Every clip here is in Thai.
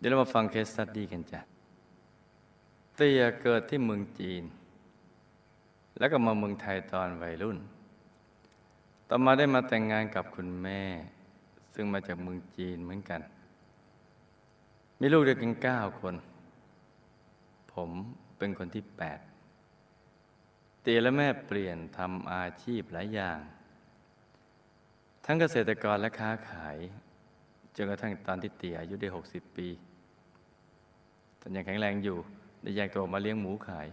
เดี๋ยวเรามาฟังเคสสตัดดี้กันจ้ะเตียเกิดที่เมืองจีน แล้วก็มาเมืองไทยตอนวัยรุ่น ต่อมาได้มาแต่งงานกับคุณแม่ ซึ่งมาจากเมืองจีนเหมือนกัน มีลูกด้วยกันเก้าคน ผมเป็นคนที่แปดเตียและแม่เปลี่ยนทำอาชีพหลายอย่าง ทั้งเกษตรกรและค้าขายจนกระทั่งตอนที่เตียอายุได้ 60 ปี ตอนยังแข็งแรงอยู่ได้แยกตัวมาเลี้ยงหมูขาย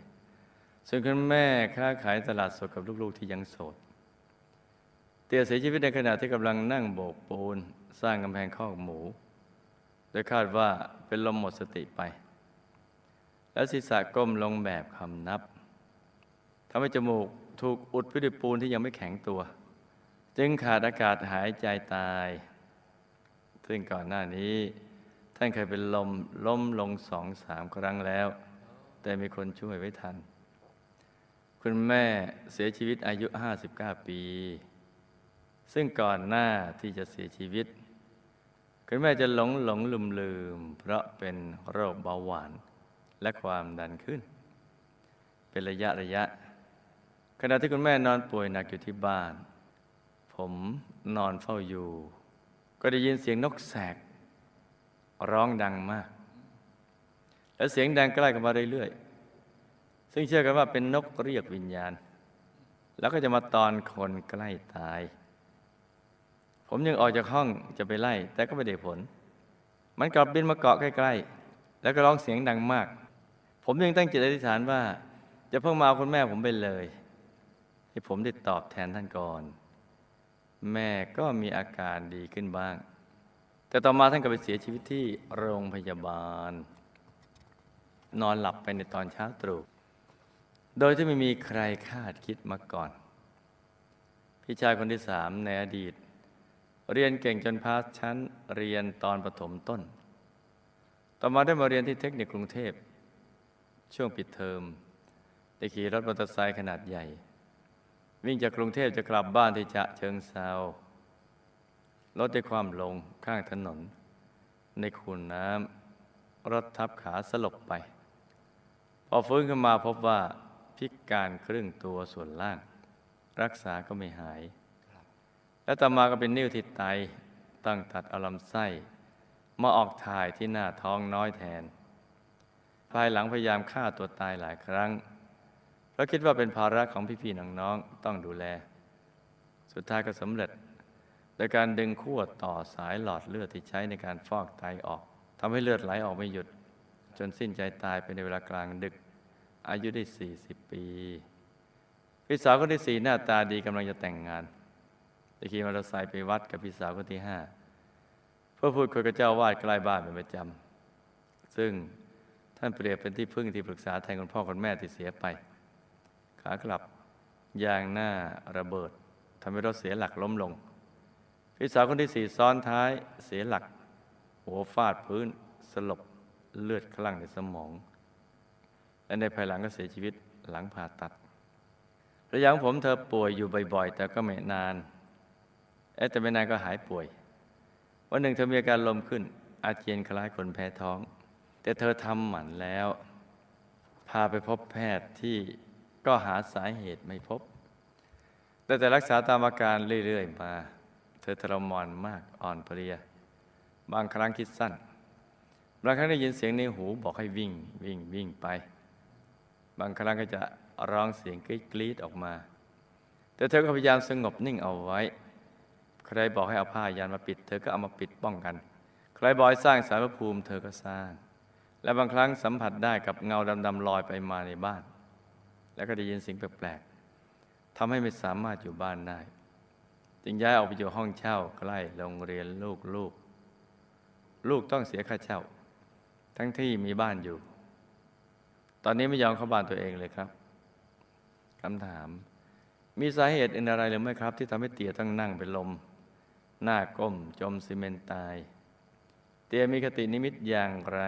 ส่วนคุณแม่ค้าขายตลาดสดกับลูกๆที่ยังโสด เตียเสียชีวิตในขณะที่กำลังนั่งโบกปูน สร้างกำแพงคอกหมู โดยคาดว่าเป็นลมหมดสติไป แล้วศีรษะก้มลงแบบคำนับทำให้จมูกถูกอุดด้วยปูนที่ยังไม่แข็งตัว จึงขาดอากาศหายใจตาย ซึ่งก่อนหน้านี้ ท่านเคยเป็นลมล้มลงสองสามครั้งแล้ว แต่มีคนช่วยไว้ทัน คุณแม่เสียชีวิตอายุ 59 ปี ซึ่งก่อนหน้าที่จะเสียชีวิต คุณแม่จะหลงหลงลืมลืม เพราะเป็นโรคเบาหวานและความดันขึ้น เป็นระยะระยะ ขณะที่คุณแม่นอนป่วยหนักอยู่ที่บ้าน ผมนอนเฝ้าอยู่ ก็ได้ยินเสียงนกแสก ร้องดังมาก และเสียงดังใกล้กันมาเรื่อยๆ ซึ่งเชื่อกันว่าเป็นนกเรียกวิญญาณ แล้วก็จะมาตอนคนใกล้ตาย ผมยังออกจากห้องจะไปไล่ แต่ก็ไม่ได้ผล มันกลับบินมาเกาะใกล้ ๆ แล้วก็ร้องเสียงดังมาก ผมยังตั้งจิตอธิษฐานว่า จะเพิ่งมาเอาคุณแม่ผมไปเลย ให้ผมได้ตอบแทนท่านก่อน แม่ก็มีอาการดีขึ้นบ้าง แต่ต่อมาท่านก็ไปเสียชีวิตที่โรงพยาบาล นอนหลับไปในตอนเช้าตรู่โดยที่ไม่มีใครคาดคิดมาก่อน พี่ชายคนที่สามในอดีต เรียนเก่งจนพาสชั้นเรียนตอนประถมต้น ต่อมาได้มาเรียนที่เทคนิคกรุงเทพ ช่วงปิดเทอม ได้ขี่รถมอเตอร์ไซค์ขนาดใหญ่ วิ่งจากกรุงเทพจะกลับบ้านที่จะเชิงเซา รถได้ความลงข้างถนน ในคูน้ำรถทับขาสลบไป พอฟื้นขึ้นมาพบว่าพิการครึ่งตัวส่วนล่าง รักษาก็ไม่หาย และต่อมาก็เป็นนิ้วที่ไตตั้งตัดอาลำไส้ มาออกถ่ายที่หน้าท้องน้อยแทน ภายหลังพยายามฆ่าตัวตายหลายครั้งเพราะคิดว่าเป็นภาระของพี่ๆน้องๆต้องดูแล สุดท้ายก็สำเร็จ โดยการดึงขั้วต่อสายหลอดเลือดที่ใช้ในการฟอกไตออกทำให้เลือดไหลออกไม่หยุด จนสิ้นใจตายไปในเวลากลางดึก อายุได้ 40 ปีพี่สาวคนที่สี่หน้าตาดีกำลังจะแต่งงานได้ขี่มอเตอร์ไซค์ไปวัดกับพี่สาวคนที่ห้าเพื่อพูดคุยกับเจ้าวาดใกล้บ้านเป็นประจำซึ่งท่านเปรียบเป็นที่พึ่งที่ปรึกษาแทนคุณพ่อคุณแม่ที่เสียไป ขากลับยางหน้าระเบิดทำให้รถเสียหลักล้มลง พี่สาวคนที่สี่ซ้อนท้ายเสียหลัก หัวฟาดพื้นสลบเลือดคลั่งในสมอง และในภายหลังก็เสียชีวิตหลังผ่าตัดระยะของผมเธอป่วยอยู่บ่อยๆ แต่ก็ไม่นานเอ๊ะแต่ไม่นานก็หายป่วย วันหนึ่งเธอมีอาการลมขึ้น อาเจียนคล้ายคนแพ้ท้อง แต่เธอทำหมันแล้ว พาไปพบแพทย์ที่ก็หาสาเหตุไม่พบ แต่แต่รักษาตามอาการเรื่อยๆมา ธอทรมานมากอ่อนเพลีย บางครั้งคิดสั้น บางครั้งได้ยินเสียงในหูบอกให้วิ่งวิ่งวิ่งไป บางครั้งก็จะร้องเสียงกรี๊ดๆออกมา แต่เธอก็พยายามสงบนิ่งเอาไว้ ใครบอกให้เอาผ้ายันมาปิด เธอก็เอามาปิดป้องกัน ใครบอกให้สร้างสารพระภูมิ เธอก็สร้าง และบางครั้งสัมผัสได้กับเงาดำๆลอยไปมาในบ้าน แล้วก็ได้ยินเสียงแปลกๆทำให้ไม่สามารถอยู่บ้านได้ จึงย้ายออกไปอยู่ห้องเช่าใกล้โรงเรียนลูกลูก ลูกต้องเสียค่าเช่า ทั้งที่มีบ้านอยู่ ตอนนี้ไม่ยอมเข้าบ้านตัวเองเลยครับคำถาม มีสาเหตุอื่นอะไรหรือไม่ครับ ที่ทำให้เตี่ยต้องนั่งเป็นลม หน้าก้มจมซีเมนตาย เตียมีคตินิมิตอย่างไร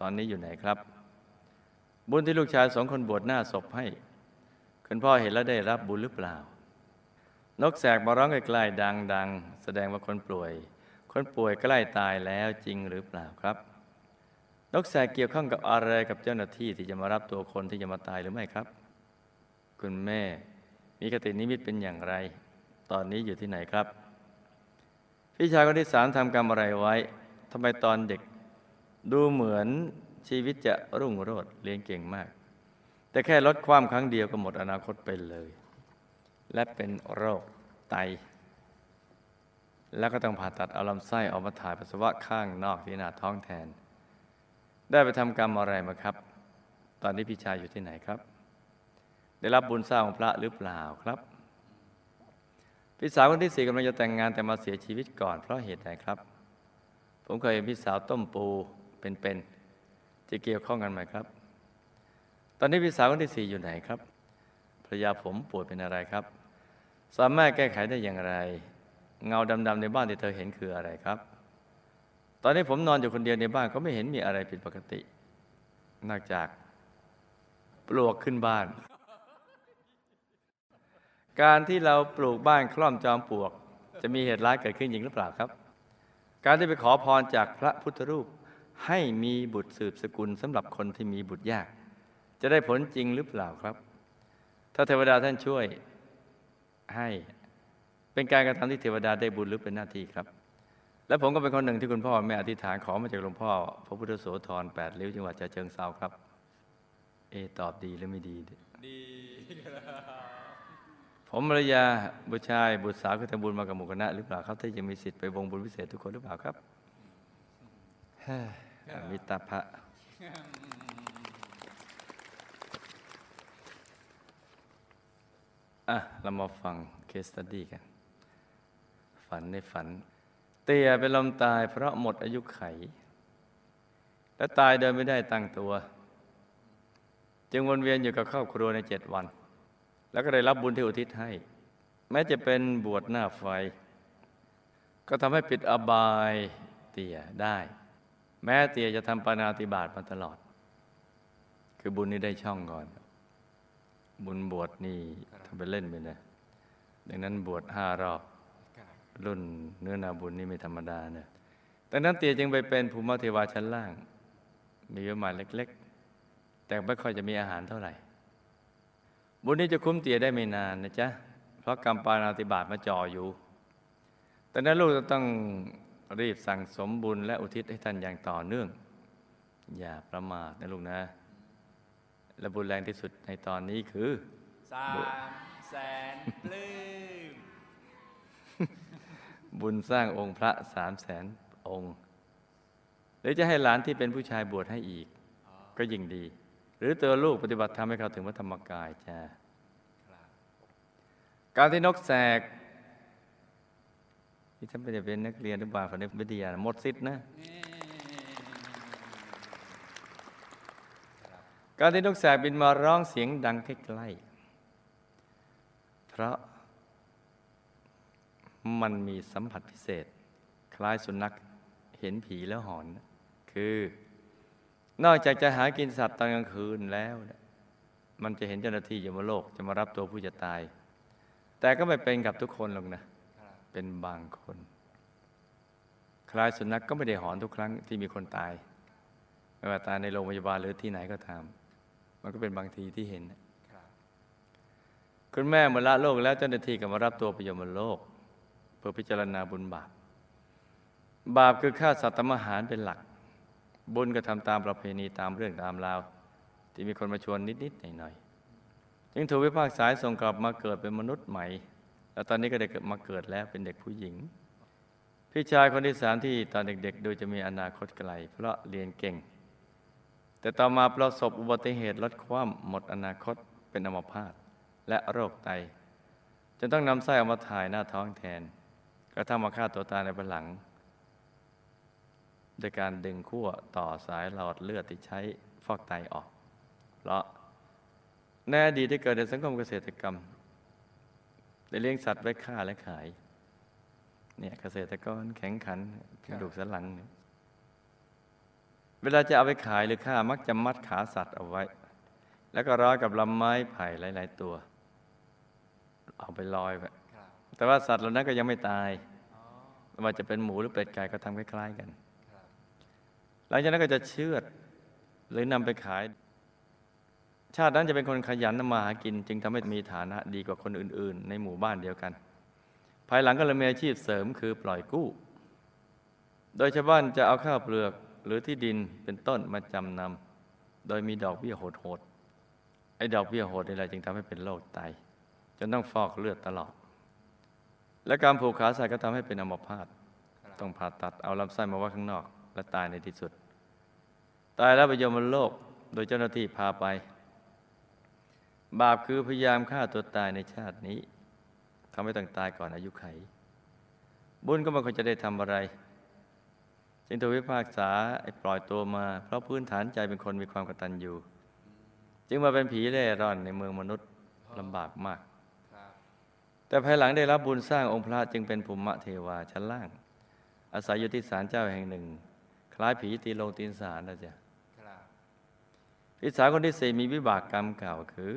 ตอนนี้อยู่ไหนครับ บุญที่ลูกชายสองคนบวชหน้าศพให้ คุณพ่อเห็นแล้วได้รับบุญหรือเปล่า นกแสกมาร้องใกล้ๆดังๆ แสดงว่าคนป่วย คนป่วยใกล้ตายแล้วจริงหรือเปล่าครับ นกแสกเกี่ยวข้องกับอะไรกับเจ้าหน้าที่ที่จะมารับตัวคนที่จะมาตายหรือไม่ครับ คุณแม่มีคตินิมิตเป็นอย่างไร ตอนนี้อยู่ที่ไหนครับ พี่ชายคนที่สามทำกรรมอะไรไว้ทำไมตอนเด็กดูเหมือนชีวิตจะรุ่งโรจน์เรียนเก่งมาก แต่แค่ลดความครั้งเดียวก็หมดอนาคตไปเลย และเป็นโรคไต แล้วก็ต้องผ่าตัดเอาลำไส้ออกมาถ่ายปัสสาวะข้างนอกที่หน้าท้องแทน ได้ไปทำกรรมอะไรมาครับ ตอนนี้พี่ชายอยู่ที่ไหนครับ ได้รับบุญสร้างของพระหรือเปล่าครับ พี่สาวคนที่สี่กำลังจะแต่งงานแต่มาเสียชีวิตก่อนเพราะเหตุใดครับ ผมเคยเห็นพี่สาวต้มปูเป็นๆจะเกี่ยวข้องกันไหมครับ ตอนนี้พี่สาวคนที่สี่อยู่ไหนครับ ยาผมป่วยเป็นอะไรครับ สามารถแก้ไขได้อย่างไร เงาดำๆในบ้านที่เธอเห็นคืออะไรครับ ตอนนี้ผมนอนอยู่คนเดียวในบ้านก็ไม่เห็นมีอะไรผิดปกติ นอกจากปลวกขึ้นบ้าน การที่เราปลูกบ้านคล่อมจอมปลวก จะมีเหตุร้ายเกิดขึ้นจริงหรือเปล่าครับ การที่ไปขอพรจากพระพุทธรูปให้มีบุตรสืบสกุลสำหรับคนที่มีบุตรยาก จะได้ผลจริงหรือเปล่าครับ ถ้าเทวดาท่านช่วยให้เป็นการกระทำที่เทวดาได้บุญหรือเป็นหน้าที่ครับ และผมก็เป็นคนหนึ่งที่คุณพ่อแม่อธิษฐานขอมาจากหลวงพ่อ พระพุทธโสธรแปดริ้วจังหวัดฉะเชิงเซาครับ เอะตอบดีหรือไม่ดีดีผมภรรยาบุตรชายบุตรสาวคือทำบุญมากับหมู่คณะหรือเปล่าครับถ้ายังมีสิทธิ์ไปวงบุญพิเศษทุกคนหรือเปล่าครับเฮ้ยมิตรภะ อะ เรามาฟังเคสตัดดี้กัน ฝันในฝัน เตียเป็นลมตายเพราะหมดอายุไข และตายเดินไม่ได้ตั้งตัว จึงวนเวียนอยู่กับครอบครัวในเจ็ดวัน แล้วก็ได้รับบุญที่อุทิศให้ แม้จะเป็นบวชหน้าไฟ ก็ทำให้ปิดอบายเตียได้ แม้เตียจะทำปานาติบาตมาตลอด คือบุญนี้ได้ช่องก่อน บุญบวชนี่ทำไปเล่นไปนะดังนั้นบวชห้ารอบ รุ่นเนื้อนาบุญนี่ไม่ธรรมดาเนะดังนั้นเตียจึงไปเป็นภูมิเทวาชั้นล่าง มีประมาณเล็ก ๆ แต่ไม่ค่อยจะมีอาหารเท่าไหร่ บุญนี้จะคุ้มเตียได้ไม่นานนะจ๊ะ เพราะกรรมปานาติบาตมาจ่ออยู่แต่นั้นลูกจะต้องรีบสั่งสมบุญและอุทิศให้ท่านอย่างต่อเนื่อง อย่าประมาทนะลูกนะ และบุญแรงที่สุดในตอนนี้คือสามแสนปลื้มบุญสร้างองค์พระสามแสนองค์ หรือจะให้หลานที่เป็นผู้ชายบวชให้อีก ก็ยิ่งดี หรือตัวลูกปฏิบัติธรรมให้เขาถึงพระธรรมกายจ้าครับการที่นกแสกที่ท่านไม่ได้เป็นนักเรียนหรือบาลฝันวิทยาหมดสิทธินะ นี่ครับ การที่นกแสกบินมาร้องเสียงดังใกล้ๆ เพราะมันมีสัมผัสพิเศษ คล้ายสุนัขเห็นผีแล้วหอน คือ นอกจากจะหากินสัตว์ตอนกลางคืนแล้ว มันจะเห็นเจ้าหน้าที่ยมโลกจะมารับตัวผู้จะตาย แต่ก็ไม่เป็นกับทุกคนหรอกนะ เป็นบางคน คล้ายสุนัขก็ไม่ได้หอนทุกครั้งที่มีคนตายไม่ว่าตายในโรงพยาบาลหรือที่ไหนก็ตาม มันก็เป็นบางทีที่เห็นครับคุณแม่เมื่อละโลกแล้วเจ้าหน้าที่ก็มารับตัวไปยมโลก เพื่อพิจารณาบุญบาป บาปคือฆ่าสัตว์ทำอาหารเป็นหลัก บุญก็ทำตามประเพณีตามเรื่องตามราว ที่มีคนมาชวนนิดๆหน่อยๆจึงถูกวิพากษาให้ส่งกลับมาเกิดเป็นมนุษย์ใหม่ แล้วตอนนี้ก็ได้เกิดมาเกิดแล้วเป็นเด็กผู้หญิง พี่ชายคนที่สามที่ตอนเด็กๆ ดูจะมีอนาคตไกล เพราะเรียนเก่ง แต่ต่อมาประสบอุบัติเหตุรถคว่ำหมดอนาคตเป็นอัมพาตและโรคไตจนต้องนำไส้ออกมาถ่ายหน้าท้องแทนกระทั่งมาฆ่าตัวตายในภายหลังโดยการดึงขั้วต่อสายหลอดเลือดที่ใช้ฟอกไตออก เพราะในอดีตที่เกิดในสังคมเกษตรกรรมได้เลี้ยงสัตว์ไว้ฆ่าและขาย เนี่ยเกษตรกรแข็งขันกระดูกสันหลังเนี่ย เวลาจะเอาไปขายหรือฆ่ามักจะมัดขาสัตว์เอาไว้ แล้วก็ร้อยกับลำไม้ไผ่หลาย ๆ ตัว เอาไปลอยไว้ครับแต่ว่าสัตว์เหล่านั้นก็ยังไม่ตายไม่ว่าจะเป็นหมูหรือเป็ดไก่ก็ทำคล้ายๆกัน หลังจากนั้นก็จะเชือดหรือนำไปขาย ชาตินั้นจะเป็นคนขยันทำมาหากิน จึงทำให้มีฐานะดีกว่าคนอื่น ๆ ในหมู่บ้านเดียวกัน ภายหลังก็เลยมีอาชีพเสริมคือปล่อยกู้ โดยชาวบ้านจะเอาข้าวเปลือก หรือที่ดินเป็นต้นมาจำนำโดยมีดอกเบี้ยโหดๆไอ้ดอกเบี้ยโหดนี่แหละจึงทำให้เป็นโรคไตจนต้องฟอกเลือดตลอด และการผูกขาใส่ก็ทำให้เป็นอัมพาตต้องผ่าตัดเอาลำไส้มาไว้ข้างนอก และตายในที่สุด ตายแล้วไปยมโลกโดยเจ้าหน้าที่พาไป บาปคือพยายามฆ่าตัวตายในชาตินี้ทำให้ต้องตายก่อนอายุไข บุญก็ไมันควรจะได้ทำอะไร จึงถูกพิพากษาไอ้ปล่อยตัวมา เพราะพื้นฐานใจเป็นคนมีความกตัญญูจึงมาเป็นผีเร่ร่อนในเมืองมนุษย์ลำบากมากครับแต่ภายหลังได้รับบุญสร้างองค์พระจึงเป็นภูมิเทวาชั้นล่าง อาศัยอยู่ที่ศาลเจ้าแห่งหนึ่ง คล้ายผีตีลงตีนศาลนะจ๊ะครับพี่สาวคนที่สี่มีวิบากกรรมเก่าคือ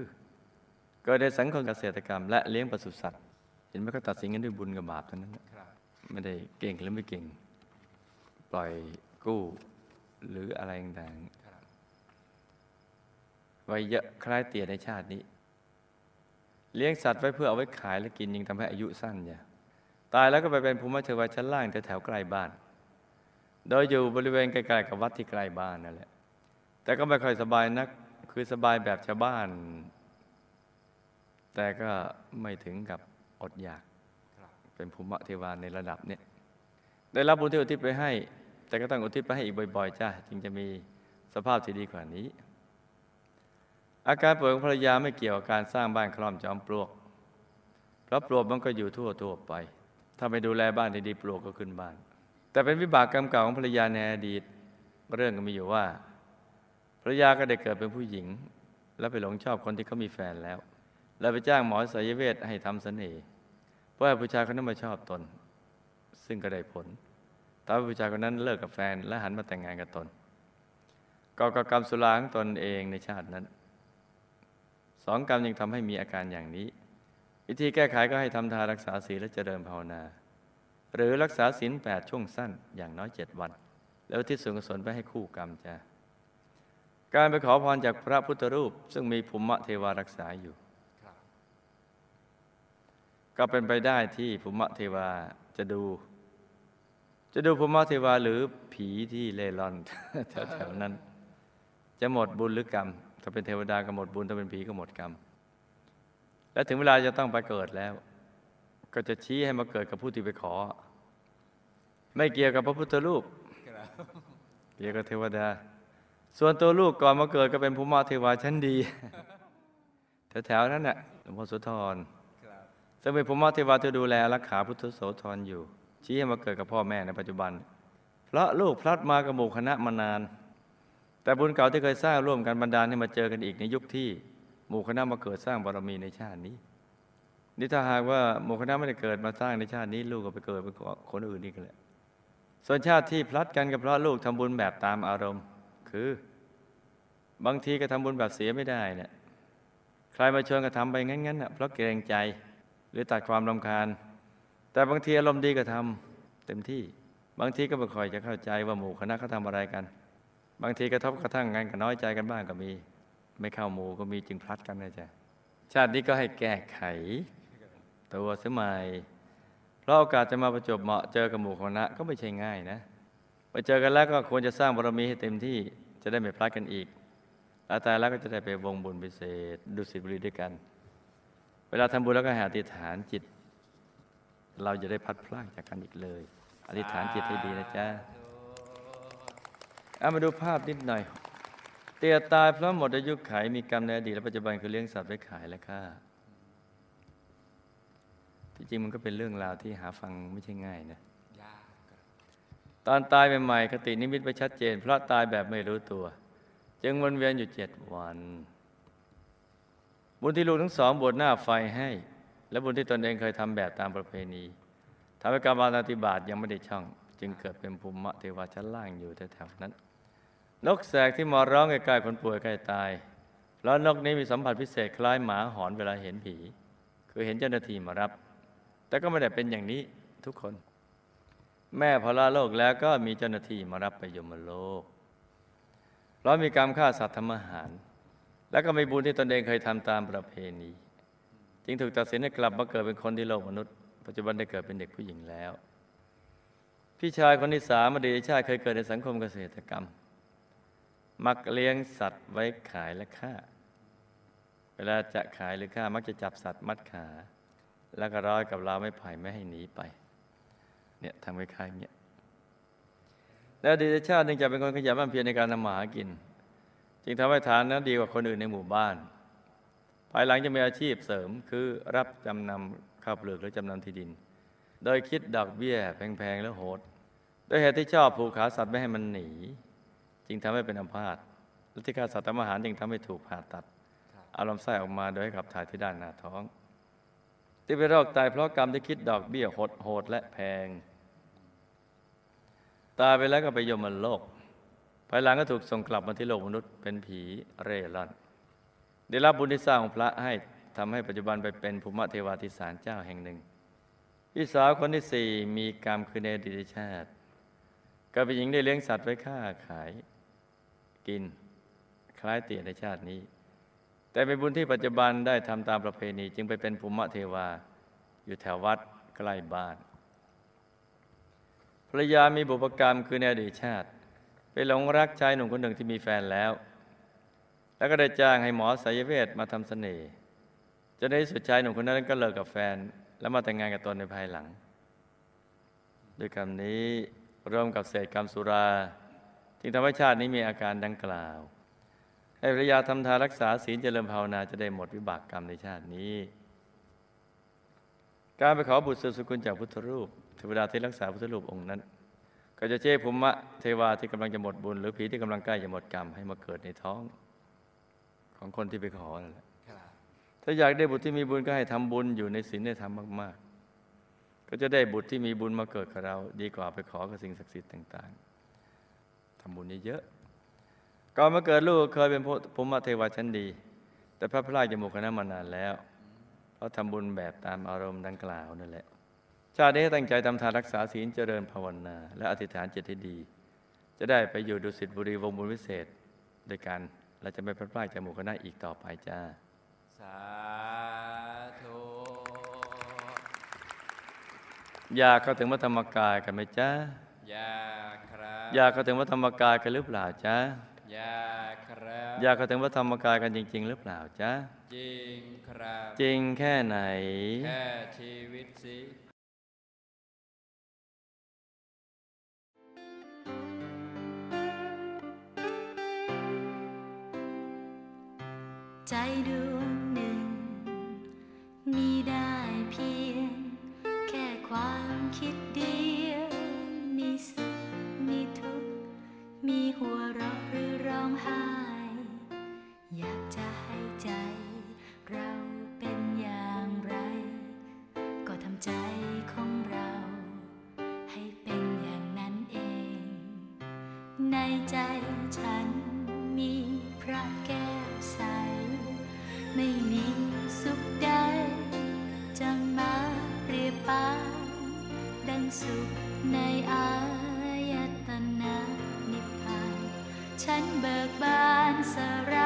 เกิดในสังคมเกษตรกรรม และเลี้ยงปศุสัตว์ เห็นไหมก็ตัดสินกันด้วยบุญกับบาปเท่านั้นนะครับไม่ได้เก่งหรือไม่เก่ง ปล่อยกู้ หรืออะไรต่างๆไว้เยอะคล้ายเตี่ยในชาตินี้ เลี้ยงสัตว์ไว้เพื่อเอาไว้ขายและกินยิ่งทำให้อายุสั้นอย่าตายแล้วก็ไปเป็นภูมิเทวาชั้นล่างแถวๆใกล้บ้าน โดยอยู่บริเวณใกล้ๆกับวัดที่ใกล้บ้านนั่นแหละ แต่ก็ไม่ค่อยสบายนัก คือสบายแบบชาวบ้าน แต่ก็ไม่ถึงกับอดอยาก เป็นภูมิเทวาในระดับเนี้ย ได้รับบุญที่อุทิศไปให้ แต่ก็ต้องอุทิศไปให้อีกบ่อยๆจ้าจึงจะมีสภาพที่ดีกว่านี้ อาการป่วยของภรรยาไม่เกี่ยวกับการสร้างบ้านคลอมจอมปลวก เพราะปลวกมันก็อยู่ทั่วทั่วๆไป ถ้าไม่ดูแลบ้านดีๆปลวกก็ขึ้นบ้าน แต่เป็นวิบากกรรมเก่าของภรรยาในอดีต เรื่องก็มีอยู่ว่าภรรยาก็ได้เกิดเป็นผู้หญิง แล้วไปหลงชอบคนที่เขามีแฟนแล้ว แล้วไปจ้างหมอสายเวทให้ทำเสน่ห์เพื่อให้ผู้ชายคนนั้นมาชอบตน ซึ่งก็ได้ผลทำให้ผู้ชายคนนั้นเลิกกับแฟน และหันมาแต่งงานกับตนก่อกับกรรมสุราของตนเองในชาตินั้น สองกรรมยังทำให้มีอาการอย่างนี้ วิธีแก้ไขก็ให้ทำทานรักษาศีลและเจริญภาวนา หรือรักษาศีลแปดช่วงสั้นอย่างน้อยเจ็ดวัน แล้วที่ส่วนกุศลไปให้คู่กรรมจ้าการไปขอพรจากพระพุทธรูป ซึ่งมีภูมิเทวารักษาอยู่ครับก็เป็นไปได้ที่ภูมิเทวาจะดู จะดูภูมิเทวาหรือผีที่เล่ร่อนแถวๆนั้น จะหมดบุญหรือกรรม ถ้าเป็นเทวดาก็หมดบุญ ถ้าเป็นผีก็หมดกรรม และถึงเวลาจะต้องไปเกิดแล้ว ก็จะชี้ให้มาเกิดกับผู้ที่ไปขอ ไม่เกี่ยวกับพระพุทธรูปครับเกี่ยวกับเทวดา ส่วนตัวลูกก่อนมาเกิดก็เป็นภูมิเทวาชั้นดีแถวๆนั้นน่ะหลวงพ่อโสธรครับซึ่งเป็นภูมิเทวาที่ดูแลรักษาพุทธโสธรอยู่ ชี้ให้มาเกิดกับพ่อแม่ในปัจจุบัน เพราะลูกพลัดมากับหมู่คณะมานาน แต่บุญเก่าที่เคยสร้างร่วมกันบันดาลให้มาเจอกันอีกในยุคที่หมู่คณะมาเกิดสร้างบารมีในชาตินี้นี่ถ้าหากว่าหมู่คณะไม่ได้เกิดมาสร้างในชาตินี้ ลูกก็ไปเกิดเป็นคนอื่นนี่กันแหละส่วนชาติที่พลัดกันก็เพราะลูกทำบุญแบบตามอารมณ์ คือ บางทีก็ทำบุญแบบเสียไม่ได้เนี่ยใครมาชวนก็ทำไปงั้นๆน่ะเพราะเกรงใจ หรือตัดความรำคาญ แต่บางทีอารมณ์ดีก็ทำเต็มที่ บางทีก็ไม่ค่อยจะเข้าใจว่าหมู่คณะเขาทำอะไรกัน บางทีกระทบกระทั่งกันก็น้อยใจกันบ้างก็มี ไม่เข้าหมู่ก็มีจึงพลัดกันนะจ๊ะชาตินี้ก็ให้แก้ไข ตัวสมัยเพราะโอกาสจะมาประจบเหมาะเจอกับหมู่คณะก็ไม่ใช่ง่ายนะไปเจอกันแล้วก็ควรจะสร้างบารมีให้เต็มที่จะได้ไม่พลาดกันอีกแล้วตายแล้วก็จะได้ไปวงบุญพิเศษดุสิตบุรีด้วยกัน เวลาทำบุญแล้วก็ห้อธิฐานจิต เราจะได้พัดพลากจากกันอีกเลย อธิษฐานจิตให้ดีนะจ๊ะเอามาดูภาพนิดหน่อย เตียตายเพราะหมดอายุไขมีกรรมในอดีตและปัจจุบันคือเลี้ยงสัตว์ไว้ขายและฆ่าที่จริงมันก็เป็นเรื่องราวที่หาฟังไม่ใช่ง่ายนะยตอนตายใหม่ๆคตินิมิตไปชัดเจน เพราะตายแบบไม่รู้ตัว จึงวนเวียนอยู่เจ็ดวัน บุญที่ลูกทั้งสองบวชหน้าไฟให้ และบุญที่ตนเองเคยทำแบบตามประเพณีทำให้การบาปฏิบาตยังไม่ได้ช่อง จึงเกิดเป็นภูมิเทวาชั้นล่างอยู่แถวๆนั้น นกแสกที่มาร้องใกล้ๆคนป่วยใกล้ตายเพราะนกนี้มีสัมผัสพิเศษคล้ายหมาหอนเวลาเห็นผี คือเห็นเจ้าหน้าที่มารับ แต่ก็ไม่ได้เป็นอย่างนี้ทุกคน แม่พอละโลกแล้วก็มีเจ้าหน้าที่มารับไปยมโลกเพรามีกรรมฆ่าสัตว์ทำอาหาร และก็ม่บุญที่ตนเองเคยทำตามประเพณี จึงถูกตัดสินให้กลับมาเกิดเป็นคนที่โลกมนุษย์ ปัจจุบันได้เกิดเป็นเด็กผู้หญิงแล้ว พี่ชายคนที่สามอดีตชาติเคยเกิดในสังคมเกษตรกรรม มักเลี้ยงสัตว์ไว้ขายและฆ่า เวลาจะขายหรือฆ่ามักจะจับสัตว์มัดขา แล้วก็ร้อยกับราวไม้ไผ่ไม่ให้หนีไป เนี่ยทำไว้ขายอย่างเงี้ยแล้วอดีตชาติหนึ่งจะเป็นคนขยันมั่นเพียรในการทำมาหากิน จึงทำให้ฐานนั้นดีกว่าคนอื่นในหมู่บ้าน ภายหลังจะมีอาชีพเสริมคือรับจำนำข้าวเปลือกหรือจำนำที่ดิน โดยคิดดอกเบี้ยแพงๆแล้วโหดโดยเหตุที่ชอบผูกขาสัตว์ไม่ให้มันหนี จึงทำให้เป็นอัมพาตและที่ฆ่าสัตว์ทำอาหารจึงทำให้ถูกผ่าตัดเอาลำไส้ออกมาโดยให้ขับถ่ายที่ด้านหน้าท้อง ที่เป็นโรคตายเพราะกรรมที่คิดดอกเบี้ยโหดโหดและแพง ตายไปแล้วก็ไปยมโลกภายหลังก็ถูกส่งกลับมาที่โลกมนุษย์เป็นผีเร่ร่อน ได้รับบุญที่สร้างของพระให้ทำให้ปัจจุบันไปเป็นภูมิเทวาธิสารเจ้าแห่งหนึ่งพี่สาวคนที่สี่มีกรรมคือในอดีตชาติ ก็เป็นหญิงได้เลี้ยงสัตว์ไว้ฆ่าขายกินคล้ายเตี่ยในชาตินี้ แต่เป็นบุญที่ปัจจุบันได้ทำตามประเพณี จึงไปเป็นภูมิเทวาอยู่แถววัดใกล้บ้านภรรยามีบุพกรรมคือในอดีตชาติ ไปหลงรักชายหนุ่มคนหนึ่งที่มีแฟนแล้ว แล้วก็ได้จ้างให้หมอสายเวทมาทำเสน่ห์จนในสุดชายหนุ่มคนนั้นก็เลิกกับแฟน แล้วมาแต่งงานกับตนในภายหลัง ด้วยกรรมนี้ร่วมกับเศษกรรมสุราจึงทำให้ชาตินี้มีอาการดังกล่าวให้ภรรยาทำทานรักษาศีลเจริญภาวนาจะได้หมดวิบากกรรมในชาตินี้ การไปขอบุตรสืบสกุลจากพุทธรูปเทวดาที่รักษาพุทธรูปองค์นั้น ก็จะเจ้ภูมิเทวาที่กำลังจะหมดบุญ หรือผีที่กำลังใกล้จะหมดกรรมให้มาเกิดในท้อง ของคนที่ไปขอนั่นแหละครับถ้าอยากได้บุตรที่มีบุญก็ให้ทำบุญอยู่ในศีลในธรรมมาก ๆ ก็จะได้บุตรที่มีบุญมาเกิดกับเรา ดีกว่าไปขอกับสิ่งศักดิ์สิทธิ์ต่าง ๆทำบุญเยอะๆก่อนมาเกิดลูกเคยเป็นภูมิเทวาชั้นดี แต่พระพลายจมูกคณะมานานแล้วเพราะทำบุญแบบตามอารมณ์ดังกล่าวนั่นแหละชาตินี้ให้ตั้งใจทำทานรักษาศีลเจริญภาวนา และอธิษฐานจิตให้ดี จะได้ไปอยู่ดุสิตบุรีวงบุญวิเศษด้วยกัน เราจะไม่พลาดพลาดจากหมู่คณะอีกต่อไปจ้า สาธุอยากเข้าถึงวัดธรรมกายกันไหมจ๊ะยาครับอยากเข้าถึงวัดธรรมกายกันหรือเปล่าจ๊ะยาครับอยากเข้าถึงวัดธรรมกายกันจริง ๆ หรือเปล่าจ๊ะจริงครับ จริงแค่ไหน แค่ชีวิตสิ ใจ ไม่มีสุขใดจะมาเปรียบปานดังสุขในอายตนะนิพพาน ฉันเบิกบานสร